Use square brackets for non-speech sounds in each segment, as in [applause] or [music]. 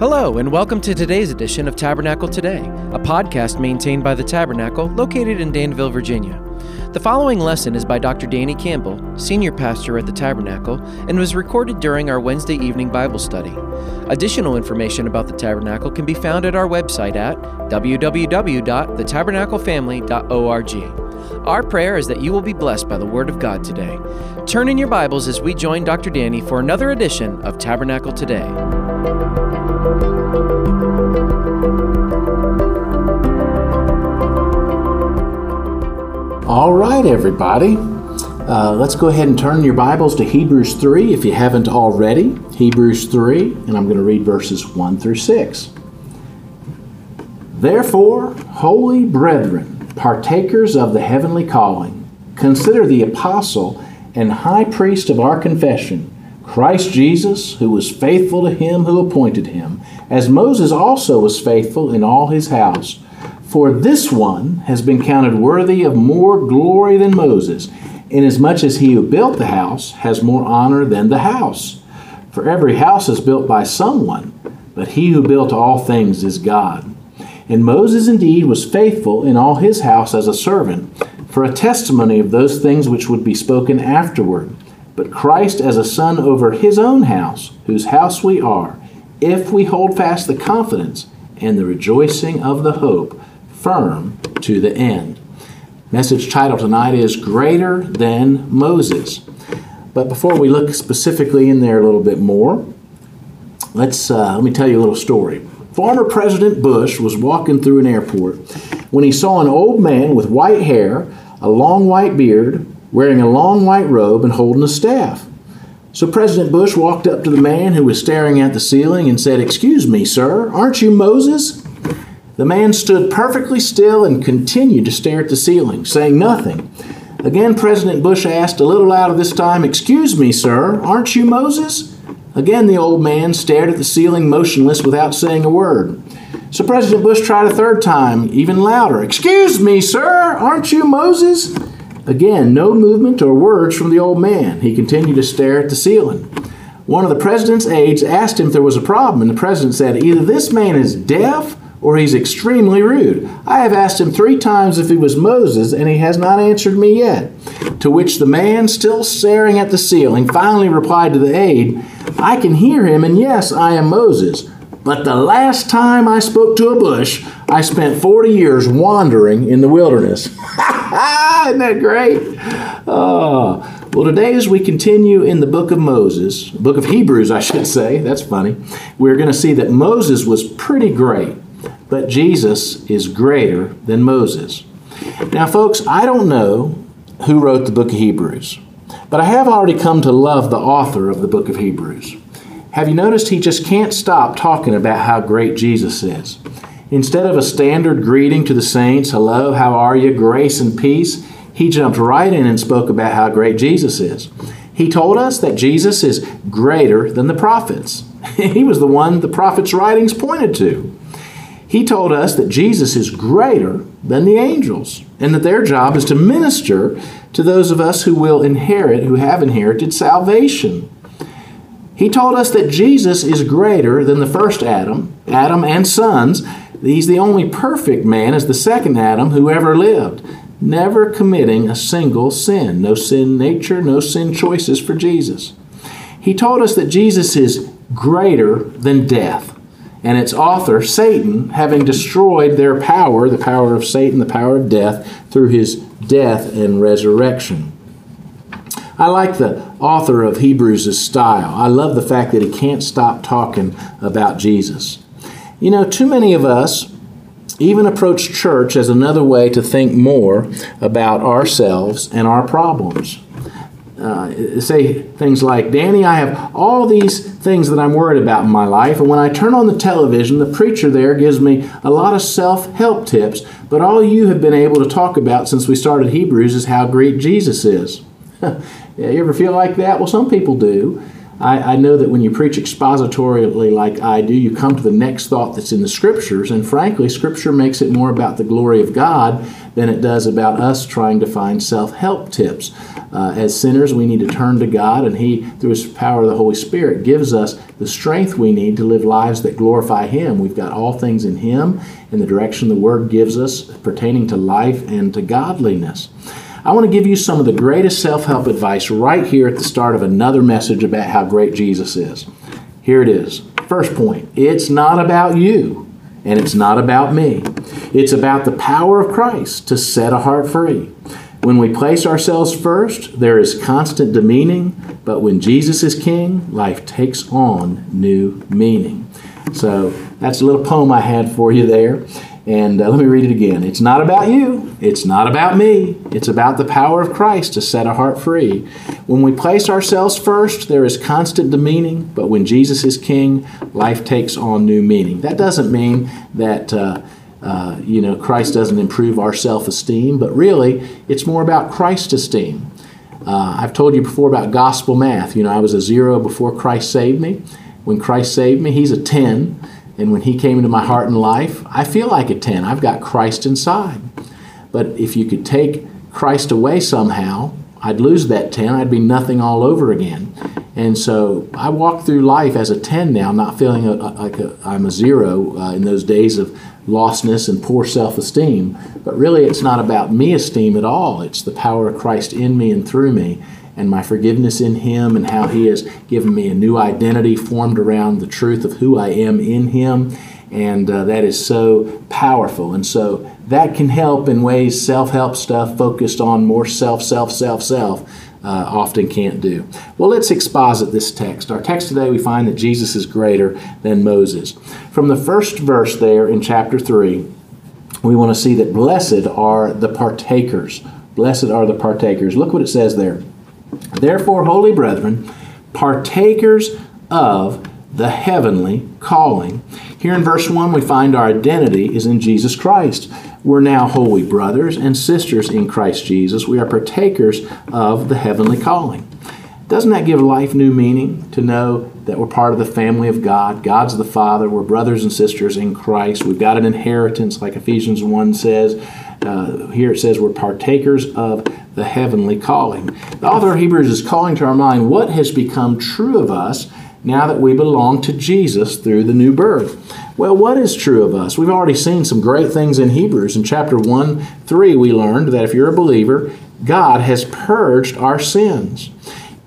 Hello, and welcome to today's edition of Tabernacle Today, a podcast maintained by the Tabernacle located in Danville, Virginia. The following lesson is by Dr. Danny Campbell, Senior Pastor at the Tabernacle, and was recorded during our Wednesday evening Bible study. Additional information about the Tabernacle can be found at our website at www.thetabernaclefamily.org. Our prayer is that you will be blessed by the Word of God today. Turn in your Bibles as we join Dr. Danny for another edition of Tabernacle Today. All right, everybody. Uh, let's go ahead and turn your Bibles to Hebrews 3 if you haven't already. Hebrews 3, and I'm going to read verses 1 through 6. Therefore, holy brethren, partakers of the heavenly calling, consider the apostle and high priest of our confession, Christ Jesus, who was faithful to him who appointed him, as Moses also was faithful in all his house. For this one has been counted worthy of more glory than Moses, inasmuch as he who built the house has more honor than the house. For every house is built by someone, but he who built all things is God. And Moses indeed was faithful in all his house as a servant, for a testimony of those things which would be spoken afterward. But Christ as a son over his own house, whose house we are, if we hold fast the confidence and the rejoicing of the hope firm to the end. Message title tonight is Greater Than Moses. But before we look specifically in there a little bit more, let's uh, let me tell you a little story. Former President Bush was walking through an airport when he saw an old man with white hair, a long white beard, wearing a long white robe, and holding a staff. So President Bush walked up to the man who was staring at the ceiling and said, Excuse me, sir, aren't you Moses? The man stood perfectly still and continued to stare at the ceiling, saying nothing. Again, President Bush asked, a little louder this time, Excuse me, sir, aren't you Moses? Again, the old man stared at the ceiling, motionless, without saying a word. So President Bush tried a third time, even louder, Excuse me, sir, aren't you Moses? Again, no movement or words from the old man. He continued to stare at the ceiling. One of the president's aides asked him if there was a problem, and the president said, Either this man is deaf or he's extremely rude. I have asked him three times if he was Moses, and he has not answered me yet. To which the man, still staring at the ceiling, finally replied to the aide, I can hear him, and yes, I am Moses. But the last time I spoke to a bush, I spent 40 years wandering in the wilderness. [laughs] Isn't that great? Oh. Well, today, as we continue in the book of Moses, book of Hebrews, I should say, that's funny, we're going to see that Moses was pretty great but Jesus is greater than Moses. Now, folks, I don't know who wrote the book of Hebrews, but I have already come to love the author of the book of Hebrews. Have you noticed he just can't stop talking about how great Jesus is? Instead of a standard greeting to the saints, hello, how are you, grace and peace, he jumped right in and spoke about how great Jesus is. He told us that Jesus is greater than the prophets. [laughs] he was the one the prophets' writings pointed to. He told us that Jesus is greater than the angels and that their job is to minister to those of us who will inherit, who have inherited salvation. He told us that Jesus is greater than the first Adam, Adam and sons. He's the only perfect man as the second Adam who ever lived, never committing a single sin. No sin nature, no sin choices for Jesus. He told us that Jesus is greater than death and its author, Satan, having destroyed their power, the power of Satan, the power of death, through his death and resurrection. I like the author of Hebrews' style. I love the fact that he can't stop talking about Jesus. You know, too many of us even approach church as another way to think more about ourselves and our problems uh, say things like, Danny, I have all these things that I'm worried about in my life, and when I turn on the television, the preacher there gives me a lot of self help tips, but all you have been able to talk about since we started Hebrews is how great Jesus is. [laughs] you ever feel like that? Well, some people do. I, I, know that when you preach expositorily like I do, you come to the next thought that's in the Scriptures, and frankly, Scripture makes it more about the glory of God than it does about us trying to find self help tips. Uh, as sinners, we need to turn to God, and He, through His power of the Holy Spirit, gives us the strength we need to live lives that glorify Him. We've got all things in Him in the direction the Word gives us pertaining to life and to godliness. I want to give you some of the greatest self help advice right here at the start of another message about how great Jesus is. Here it is. First point it's not about you, and it's not about me. It's about the power of Christ to set a heart free. When we place ourselves first, there is constant demeaning, but when Jesus is king, life takes on new meaning. So that's a little poem I had for you there. And uh, let me read it again. It's not about you. It's not about me. It's about the power of Christ to set a heart free. When we place ourselves first, there is constant demeaning, but when Jesus is king, life takes on new meaning. That doesn't mean that. Uh, uh, you know, Christ doesn't improve our self esteem, but really, it's more about Christ's esteem. Uh, I've told you before about gospel math. You know, I was a zero before Christ saved me. When Christ saved me, He's a 10. And when He came into my heart and life, I feel like a 10. I've got Christ inside. But if you could take Christ away somehow, I'd lose that 10. I'd be nothing all over again. And so I walk through life as a 10 now, not feeling like a, I'm a zero uh, in those days of lostness and poor self esteem. But really, it's not about me esteem at all. It's the power of Christ in me and through me, and my forgiveness in Him, and how He has given me a new identity formed around the truth of who I am in Him. And uh, that is so powerful. And so that can help in ways self help stuff focused on more self, self, self, self. Uh, often can't do. Well, let's exposit this text. Our text today, we find that Jesus is greater than Moses. From the first verse there in chapter 3, we want to see that blessed are the partakers. Blessed are the partakers. Look what it says there. Therefore, holy brethren, partakers of the heavenly calling. Here in verse 1, we find our identity is in Jesus Christ. We're now holy brothers and sisters in Christ Jesus. We are partakers of the heavenly calling. Doesn't that give life new meaning to know that we're part of the family of God? God's the Father. We're brothers and sisters in Christ. We've got an inheritance, like Ephesians 1 says. Uh, here it says we're partakers of the heavenly calling. The author of Hebrews is calling to our mind what has become true of us now that we belong to Jesus through the new birth. Well, what is true of us? We've already seen some great things in Hebrews. In chapter 1 3, we learned that if you're a believer, God has purged our sins.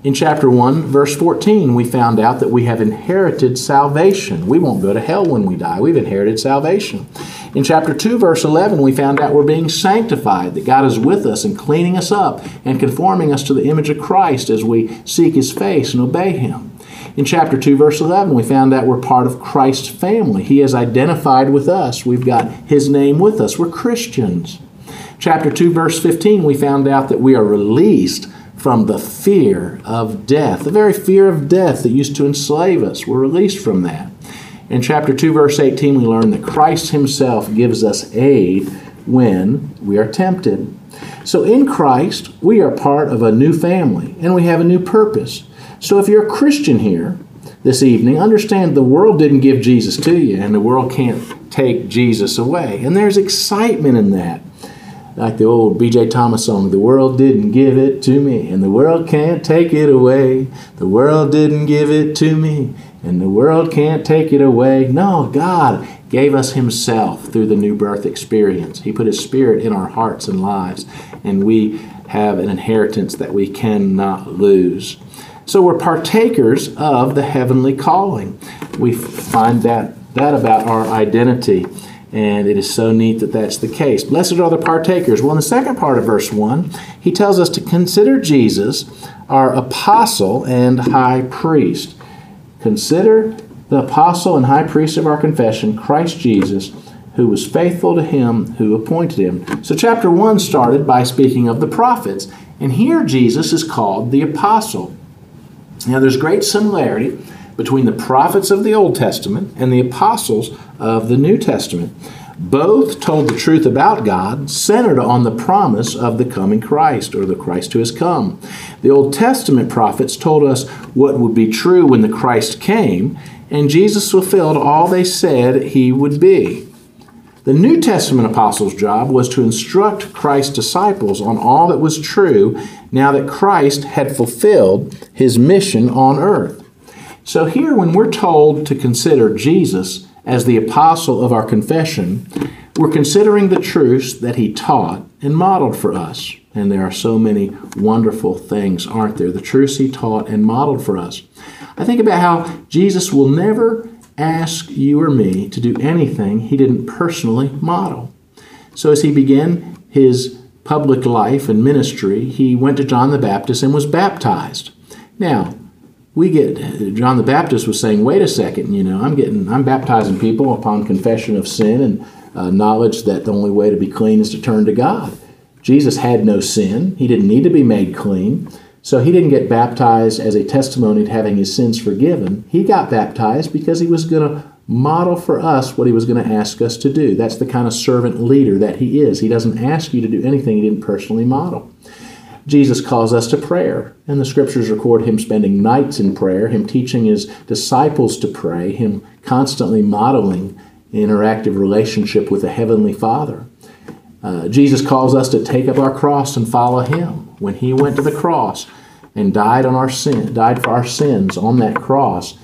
In chapter 1, verse 14, we found out that we have inherited salvation. We won't go to hell when we die. We've inherited salvation. In chapter 2, verse 11, we found out we're being sanctified, that God is with us and cleaning us up and conforming us to the image of Christ as we seek His face and obey Him. In chapter 2, verse 11, we found out we're part of Christ's family. He has identified with us. We've got His name with us. We're Christians. Chapter 2, verse 15, we found out that we are released from the fear of death, the very fear of death that used to enslave us. We're released from that. In chapter 2, verse 18, we learn that Christ Himself gives us aid when we are tempted. So in Christ, we are part of a new family and we have a new purpose. So if you're a Christian here this evening, understand the world didn't give Jesus to you, and the world can't take Jesus away. And there's excitement in that. Like the old B.J. Thomas song, The world didn't give it to me, and the world can't take it away. The world didn't give it to me, and the world can't take it away. No, God gave us Himself through the new birth experience. He put His Spirit in our hearts and lives, and we have an inheritance that we cannot lose. So we're partakers of the heavenly calling. We find that, that about our identity. And it is so neat that that's the case. Blessed are the partakers. Well, in the second part of verse 1, he tells us to consider Jesus our apostle and high priest. Consider the apostle and high priest of our confession, Christ Jesus, who was faithful to him who appointed him. So, chapter 1 started by speaking of the prophets. And here Jesus is called the apostle. Now, there's great similarity between the prophets of the Old Testament and the apostles of the New Testament. Both told the truth about God, centered on the promise of the coming Christ, or the Christ who has come. The Old Testament prophets told us what would be true when the Christ came, and Jesus fulfilled all they said he would be. The New Testament apostles' job was to instruct Christ's disciples on all that was true now that Christ had fulfilled his mission on earth. So, here, when we're told to consider Jesus as the apostle of our confession, we're considering the truths that he taught and modeled for us. And there are so many wonderful things, aren't there? The truths he taught and modeled for us. I think about how Jesus will never ask you or me to do anything he didn't personally model. So as he began his public life and ministry, he went to John the Baptist and was baptized. Now, we get John the Baptist was saying, "Wait a second, you know, I'm getting I'm baptizing people upon confession of sin and uh, knowledge that the only way to be clean is to turn to God." Jesus had no sin; he didn't need to be made clean. So he didn't get baptized as a testimony to having his sins forgiven. He got baptized because he was going to model for us what he was going to ask us to do. That's the kind of servant leader that he is. He doesn't ask you to do anything he didn't personally model. Jesus calls us to prayer, and the scriptures record him spending nights in prayer, him teaching his disciples to pray, him constantly modeling interactive relationship with the Heavenly Father. Uh, Jesus calls us to take up our cross and follow him. When he went to the cross and died on our sin, died for our sins on that cross,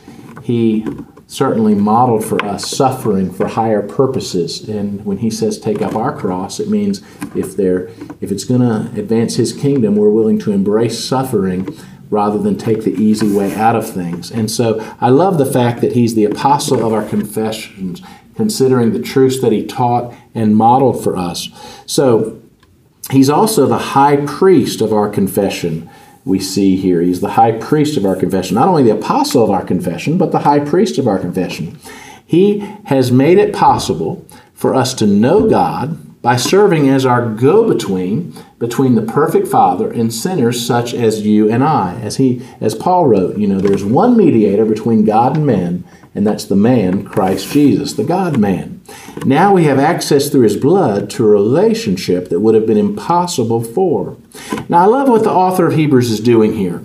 he certainly modeled for us suffering for higher purposes. And when he says take up our cross, it means if there if it's going to advance his kingdom, we're willing to embrace suffering rather than take the easy way out of things. And so I love the fact that he's the apostle of our confessions, considering the truths that he taught and modeled for us. So He's also the high priest of our confession, we see here. He's the high priest of our confession. Not only the apostle of our confession, but the high priest of our confession. He has made it possible for us to know God by serving as our go between between the perfect Father and sinners such as you and I. As he as Paul wrote, you know, there's one mediator between God and men, and that's the man Christ Jesus, the God man. Now we have access through his blood to a relationship that would have been impossible before. Now I love what the author of Hebrews is doing here.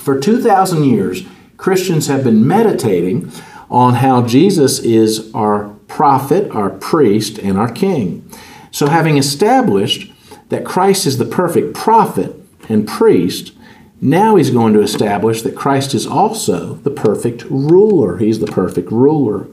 For 2,000 years, Christians have been meditating on how Jesus is our prophet, our priest, and our king. So, having established that Christ is the perfect prophet and priest, now he's going to establish that Christ is also the perfect ruler. He's the perfect ruler.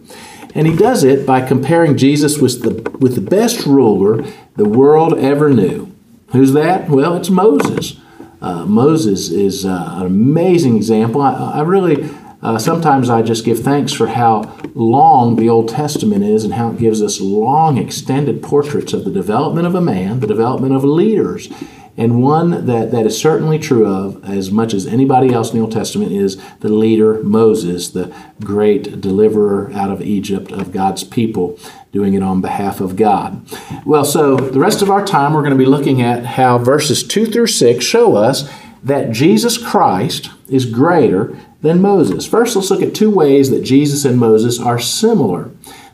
And he does it by comparing Jesus with the, with the best ruler the world ever knew. Who's that? Well, it's Moses. Uh, Moses is uh, an amazing example. I, I really, uh, sometimes I just give thanks for how long the Old Testament is and how it gives us long, extended portraits of the development of a man, the development of leaders. And one that, that is certainly true of, as much as anybody else in the Old Testament, is the leader Moses, the great deliverer out of Egypt of God's people, doing it on behalf of God. Well, so the rest of our time, we're going to be looking at how verses 2 through 6 show us that Jesus Christ is greater than Moses. First, let's look at two ways that Jesus and Moses are similar.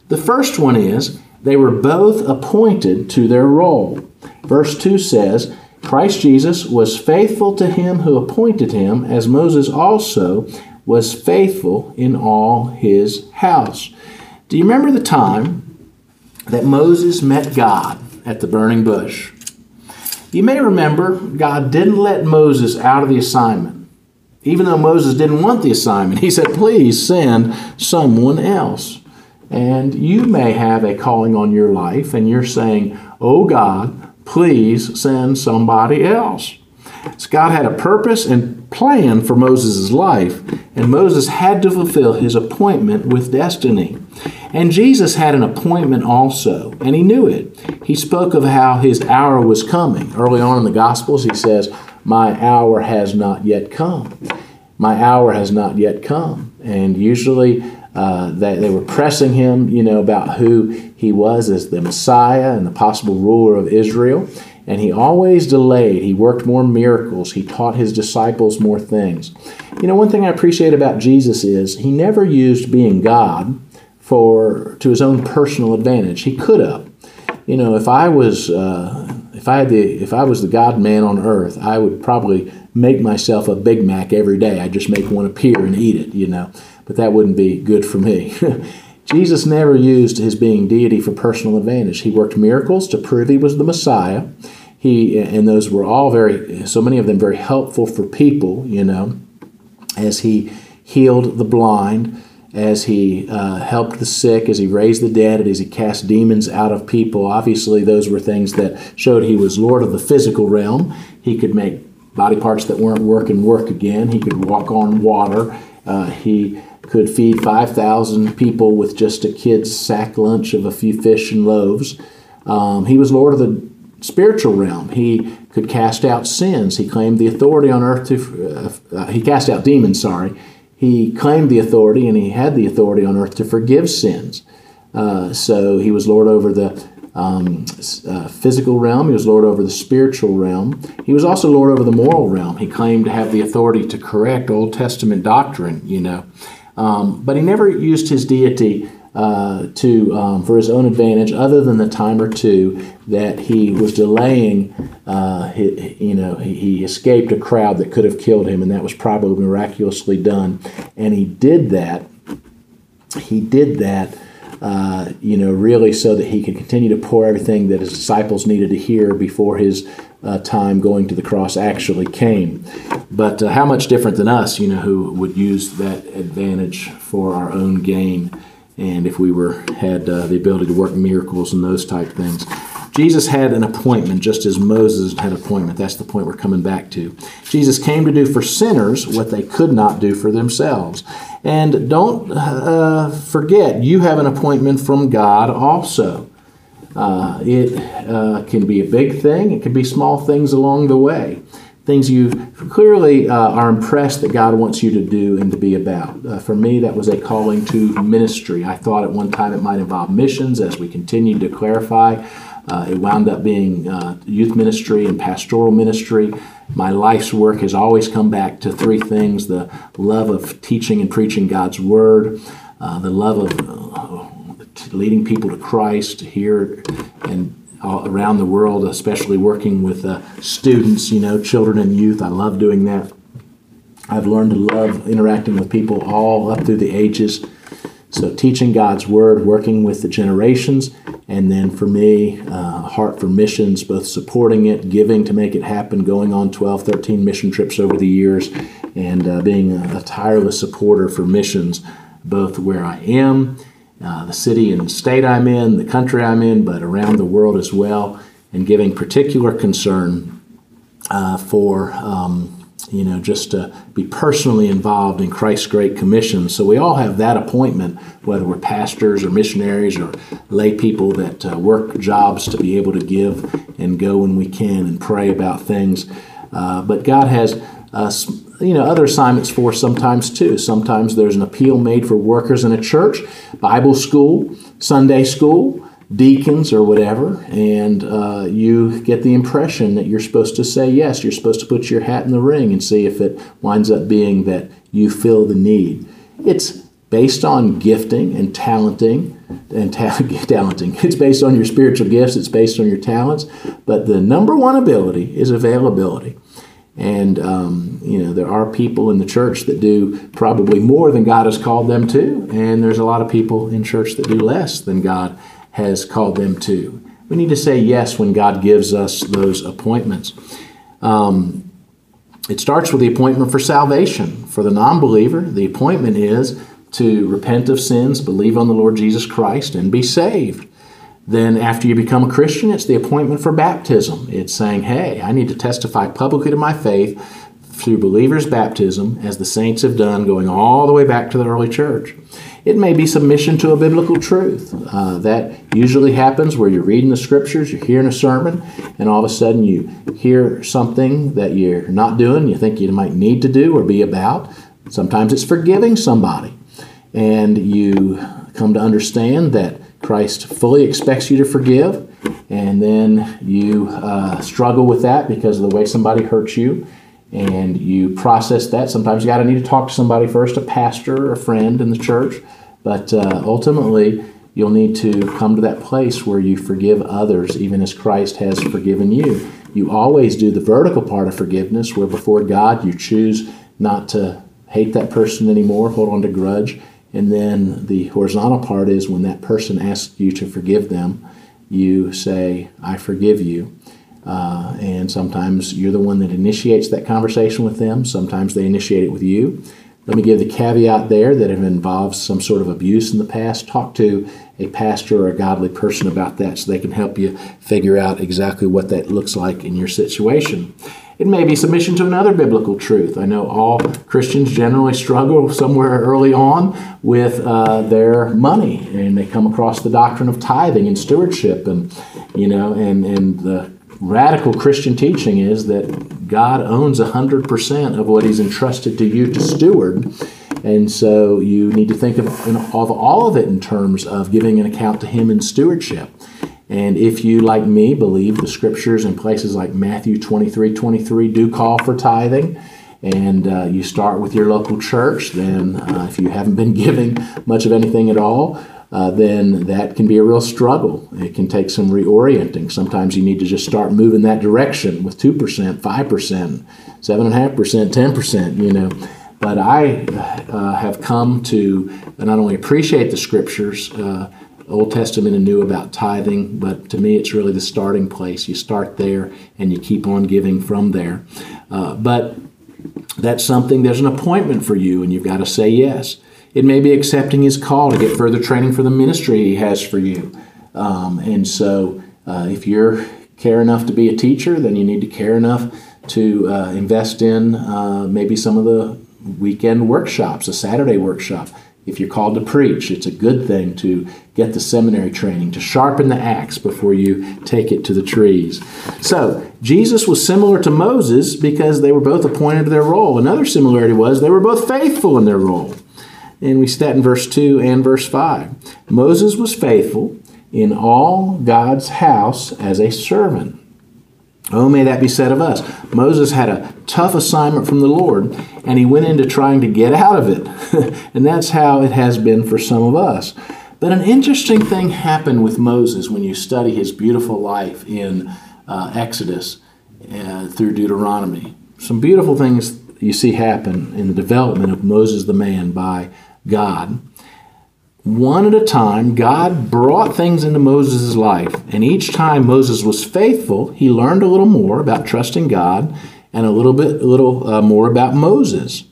The first one is they were both appointed to their role. Verse 2 says, Christ Jesus was faithful to him who appointed him, as Moses also was faithful in all his house. Do you remember the time that Moses met God at the burning bush? You may remember God didn't let Moses out of the assignment. Even though Moses didn't want the assignment, [laughs] he said, Please send someone else. And you may have a calling on your life, and you're saying, Oh God, please send somebody else. So God had a purpose and plan for Moses' life, and Moses had to fulfill his appointment with destiny. And Jesus had an appointment also, and he knew it. He spoke of how his hour was coming. Early on in the Gospels, he says, My hour has not yet come. My hour has not yet come. And usually uh, they, they were pressing him, you know, about who he was as the Messiah and the possible ruler of Israel. And he always delayed. He worked more miracles. He taught his disciples more things. You know, one thing I appreciate about Jesus is he never used being God for to his own personal advantage. He could have. You know, if I was uh, if I had the if I was the God man on earth, I would probably make myself a Big Mac every day. I'd just make one appear and eat it. You know but that wouldn't be good for me. [laughs] Jesus never used his being deity for personal advantage. He worked miracles to prove he was the Messiah. He and those were all very so many of them very helpful for people, you know, as he healed the blind, as he uh, helped the sick, as he raised the dead, and as he cast demons out of people. Obviously, those were things that showed he was Lord of the physical realm. He could make body parts that weren't working work again. He could walk on water. Uh, he could feed 5,000 people with just a kid's sack lunch of a few fish and loaves. Um, he was Lord of the spiritual realm. He could cast out sins. He claimed the authority on earth to, uh, uh, he cast out demons, sorry. He claimed the authority and he had the authority on earth to forgive sins. Uh, so he was Lord over the um, uh, physical realm, he was Lord over the spiritual realm. He was also Lord over the moral realm. He claimed to have the authority to correct Old Testament doctrine, you know. Um, but he never used his deity uh, to um, for his own advantage, other than the time or two that he was delaying. Uh, he, you know, he, he, escaped a crowd that could have killed him, and that was probably miraculously done. And he did that. He did that. Uh, you know, really so that he could continue to pour everything that his disciples needed to hear before his uh, time going to the cross actually came. But uh, how much different than us, you know, who would use that advantage for our own gain, and if we were had uh, the ability to work miracles and those type things. Jesus had an appointment, just as Moses had an appointment. That's the point we're coming back to. Jesus came to do for sinners what they could not do for themselves. And don't uh, forget, you have an appointment from God also. Uh, it uh, can be a big thing, it can be small things along the way. Things you clearly uh, are impressed that God wants you to do and to be about. Uh, for me, that was a calling to ministry. I thought at one time it might involve missions as we continued to clarify. Uh, it wound up being uh, youth ministry and pastoral ministry. My life's work has always come back to three things the love of teaching and preaching God's Word, the love of leading people to Christ here and around the world, especially working with uh, students, you know, children and youth. I love doing that. I've learned to love interacting with people all up through the ages. So, teaching God's Word, working with the generations, and then for me, uh, heart for missions, both supporting it, giving to make it happen, going on 12, 13 mission trips over the years, and uh, being a, a, tireless supporter for missions, both where I am, uh, the city and state I'm in, the country I'm in, but around the world as well, and giving particular concern uh, for. Um, you know, just to be personally involved in Christ's Great Commission. So we all have that appointment, whether we're pastors or missionaries or lay people that uh, work jobs to be able to give and go when we can and pray about things. Uh, but God has, uh, you know, other assignments for sometimes too. Sometimes there's an appeal made for workers in a church, Bible school, Sunday school deacons or whatever, and uh, you get the impression that you're supposed to say yes. You're supposed to put your hat in the ring and see if it winds up being that you fill the need. It's based on gifting and talenting and ta- [laughs] talenting. It's based on your spiritual gifts. It's based on your talents. But the number one ability is availability. And, um, you know, there are people in the church that do probably more than God has called them to, and there's a lot of people in church that do less than God has called them to. We need to say yes when God gives us those appointments. Um, it starts with the appointment for salvation. For the non believer, the appointment is to repent of sins, believe on the Lord Jesus Christ, and be saved. Then, after you become a Christian, it's the appointment for baptism. It's saying, hey, I need to testify publicly to my faith through believers' baptism, as the saints have done, going all the way back to the early church. It may be submission to a biblical truth. Uh, that usually happens where you're reading the scriptures, you're hearing a sermon, and all of a sudden you hear something that you're not doing, you think you might need to do or be about. Sometimes it's forgiving somebody. And you come to understand that Christ fully expects you to forgive, and then you uh, struggle with that because of the way somebody hurts you and you process that. Sometimes you got to need to talk to somebody first, a pastor a friend in the church, but uh, ultimately you'll need to come to that place where you forgive others, even as Christ has forgiven you. You always do the vertical part of forgiveness, where before God you choose not to hate that person anymore, hold on to grudge. And then the horizontal part is when that person asks you to forgive them, you say, I forgive you. Uh, and sometimes you're the one that initiates that conversation with them. Sometimes they initiate it with you. Let me give the caveat there that if it involves some sort of abuse in the past, talk to a pastor or a godly person about that so they can help you figure out exactly what that looks like in your situation. It may be submission to another biblical truth. I know all Christians generally struggle somewhere early on with uh, their money, and they come across the doctrine of tithing and stewardship, and you know, and and the radical Christian teaching is that God owns 100% of what He's entrusted to you to steward. And so you need to think of, of all of it in terms of giving an account to Him in stewardship. And if you, like me, believe the scriptures in places like Matthew 23 23 do call for tithing, and uh, you start with your local church, then uh, if you haven't been [laughs] giving much of anything at all, uh, then that can be a real struggle. It can take some reorienting. Sometimes you need to just start moving that direction with 2%, 5%, 7.5%, 10%, you know. But I uh, have come to not only appreciate the scriptures, uh, Old Testament and New about tithing, but to me it's really the starting place. You start there and you keep on giving from there. Uh, but that's something, there's an appointment for you, and you've got to say yes. It may be accepting his call to get further training for the ministry he has for you. Um, and so uh, if you're care enough to be a teacher, then you need to care enough to uh, invest in uh, maybe some of the weekend workshops, a Saturday workshop. If you're called to preach, it's a good thing to get the seminary training, to sharpen the axe before you take it to the trees. So, Jesus was similar to Moses because they were both appointed to their role. Another similarity was they were both faithful in their role. And we see that in verse 2 and verse 5. Moses was faithful in all God's house as a servant. Oh, may that be said of us. Moses had a tough assignment from the Lord, and he went into trying to get out of it. [laughs] and that's how it has been for some of us. But an interesting thing happened with Moses when you study his beautiful life in uh, Exodus uh, through Deuteronomy. Some beautiful things you see happen in the development of Moses the man by God one at a time, God brought things into Moses' life. And each time Moses was faithful, he learned a little more about trusting God and a little bit a little uh, more about Moses.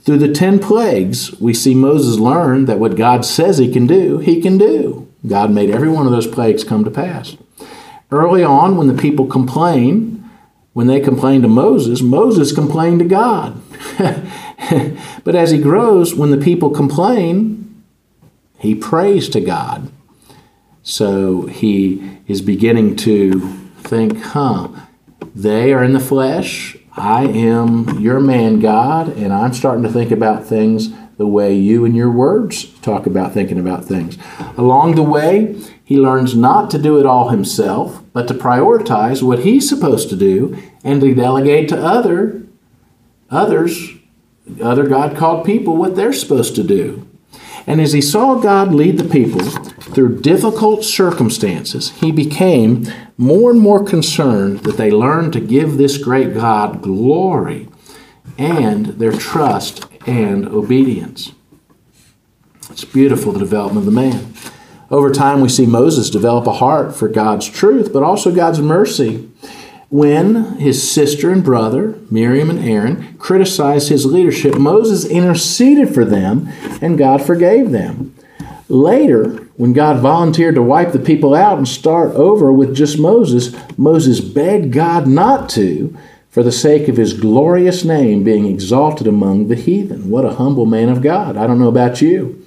Through the 10 plagues, we see Moses learn that what God says he can do, he can do. God made every one of those plagues come to pass. Early on, when the people complain, when they complain to Moses, Moses complained to God. [laughs] but as he grows, when the people complain, he prays to God. So he is beginning to think, huh, they are in the flesh. I am your man, God, and I'm starting to think about things the way you and your words talk about thinking about things. Along the way, he learns not to do it all himself, but to prioritize what he's supposed to do and to delegate to other others, other God called people what they're supposed to do. And as he saw God lead the people through difficult circumstances, he became more and more concerned that they learned to give this great God glory and their trust and obedience. It's beautiful, the development of the man. Over time, we see Moses develop a heart for God's truth, but also God's mercy when his sister and brother, Miriam and Aaron, criticized his leadership, Moses interceded for them and God forgave them. Later, when God volunteered to wipe the people out and start over with just Moses, Moses begged God not to for the sake of his glorious name being exalted among the heathen. What a humble man of God. I don't know about you,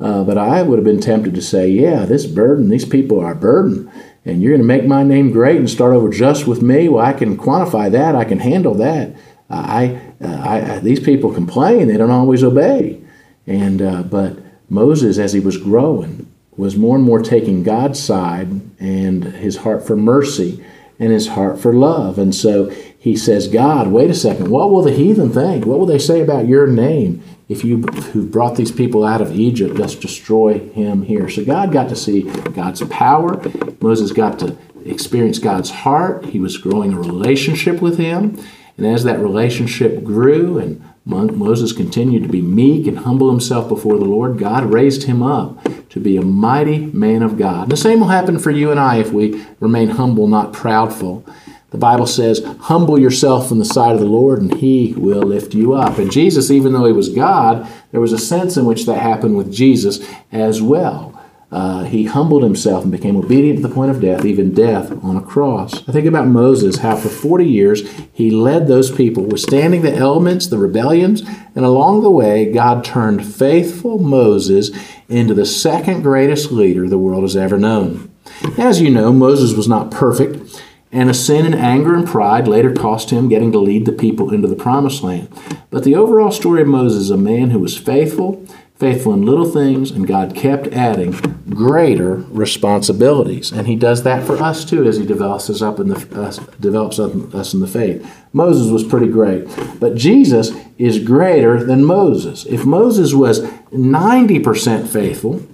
uh, but I would have been tempted to say, yeah, this burden, these people are a burden and you're going to make my name great and start over just with me. Well, I can quantify that. I can handle that. I, I, I these people complain. They don't always obey. And uh, but Moses, as he was growing, was more and more taking God's side and his heart for mercy and his heart for love. And so he says, God, wait a second. What will the heathen think? What will they say about your name? if you who brought these people out of Egypt, let's destroy him here. So God got to see God's power. Moses got to experience God's heart. He was growing a relationship with him. And as that relationship grew and Moses continued to be meek and humble himself before the Lord. God raised him up to be a mighty man of God. And the same will happen for you and I if we remain humble, not proudful. The Bible says, Humble yourself in the sight of the Lord, and he will lift you up. And Jesus, even though he was God, there was a sense in which that happened with Jesus as well. Uh, he humbled himself and became obedient to the point of death, even death on a cross. I think about Moses, how for 40 years he led those people, withstanding the elements, the rebellions, and along the way, God turned faithful Moses into the second greatest leader the world has ever known. As you know, Moses was not perfect, and a sin in anger and pride later cost him getting to lead the people into the promised land. But the overall story of Moses is a man who was faithful faithful in little things, and God kept adding greater responsibilities. And He does that for us too as He develops us up in the uh, develops us in the faith. Moses was pretty great, but Jesus is greater than Moses. If Moses was ninety percent faithful,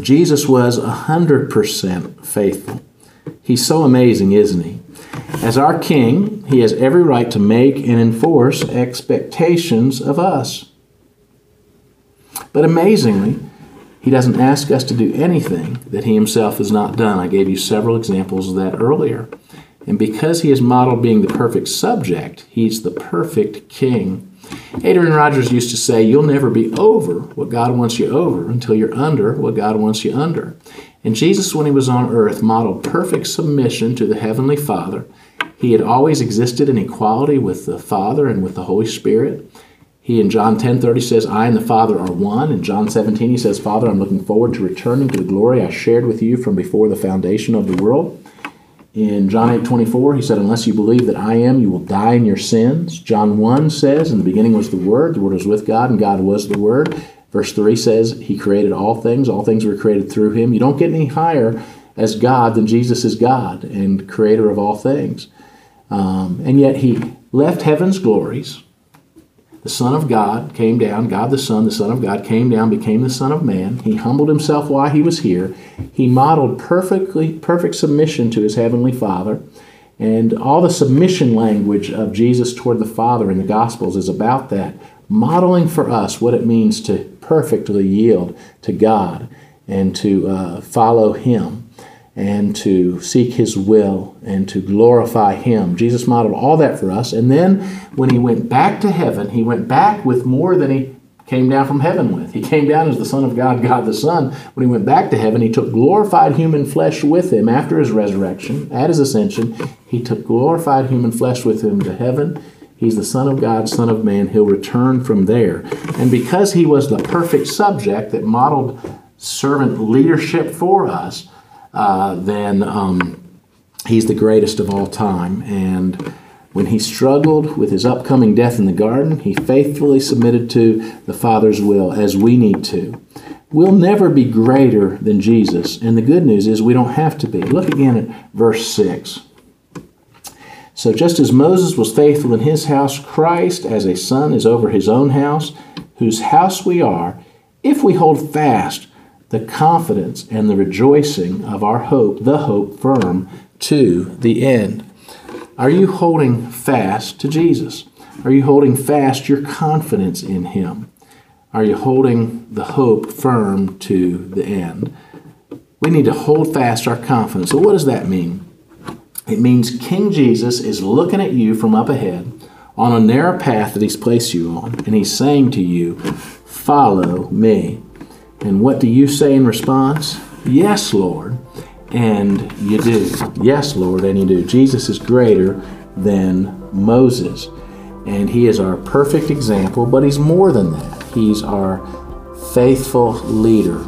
Jesus was hundred percent faithful. He's so amazing, isn't he? As our King, He has every right to make and enforce expectations of us. But amazingly, he doesn't ask us to do anything that he himself has not done. I gave you several examples of that earlier. And because he is modeled being the perfect subject, he's the perfect king. Adrian Rogers used to say, You'll never be over what God wants you over until you're under what God wants you under. And Jesus, when he was on earth, modeled perfect submission to the Heavenly Father. He had always existed in equality with the Father and with the Holy Spirit. He in John 10:30 says, "I and the Father are one." In John 17 he says, "Father, I'm looking forward to returning to the glory I shared with you from before the foundation of the world." In John 8:24 he said, "Unless you believe that I am, you will die in your sins." John 1 says, "In the beginning was the Word, the Word was with God, and God was the Word." Verse 3 says, "He created all things; all things were created through him." You don't get any higher as God than Jesus is God and creator of all things. Um, and yet he left heaven's glories the Son of God came down, God the Son, the Son of God came down, became the Son of Man. He humbled himself while he was here. He modeled perfectly perfect submission to his heavenly Father. And all the submission language of Jesus toward the Father in the Gospels is about that, modeling for us what it means to perfectly yield to God and to uh, follow Him and to seek His will and to glorify Him. Jesus modeled all that for us. And then when He went back to heaven, He went back with more than He came down from heaven with. He came down as the Son of God, God the Son. When He went back to heaven, He took glorified human flesh with Him after His resurrection, at His ascension. He took glorified human flesh with Him to heaven. He's the Son of God, Son of Man. He'll return from there. And because He was the perfect subject that modeled servant leadership for us, uh, then um, he's the greatest of all time. And when he struggled with his upcoming death in the garden, he faithfully submitted to the Father's will, as we need to. We'll never be greater than Jesus. And the good news is we don't have to be. Look again at verse 6. So, just as Moses was faithful in his house, Christ, as a son, is over his own house, whose house we are, if we hold fast the confidence and the rejoicing of our hope, the hope firm to the end. Are you holding fast to Jesus? Are you holding fast your confidence in Him? Are you holding the hope firm to the end? We need to hold fast our confidence. So, what does that mean? It means King Jesus is looking at you from up ahead on a narrow path that He's placed you on, and He's saying to you, Follow me. And what do you say in response? Yes, Lord. And you do. Yes, Lord, and you do. Jesus is greater than Moses. And he is our perfect example, but he's more than that. He's our faithful leader.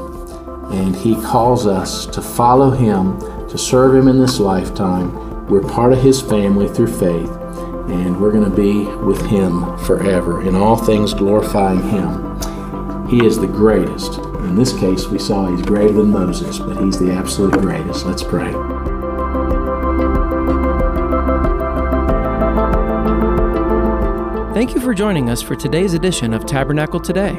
And he calls us to follow him, to serve him in this lifetime. We're part of his family through faith, and we're going to be with him forever, in all things glorifying him. He is the greatest. In this case, we saw he's greater than Moses, but he's the absolute greatest. Let's pray. Thank you for joining us for today's edition of Tabernacle Today.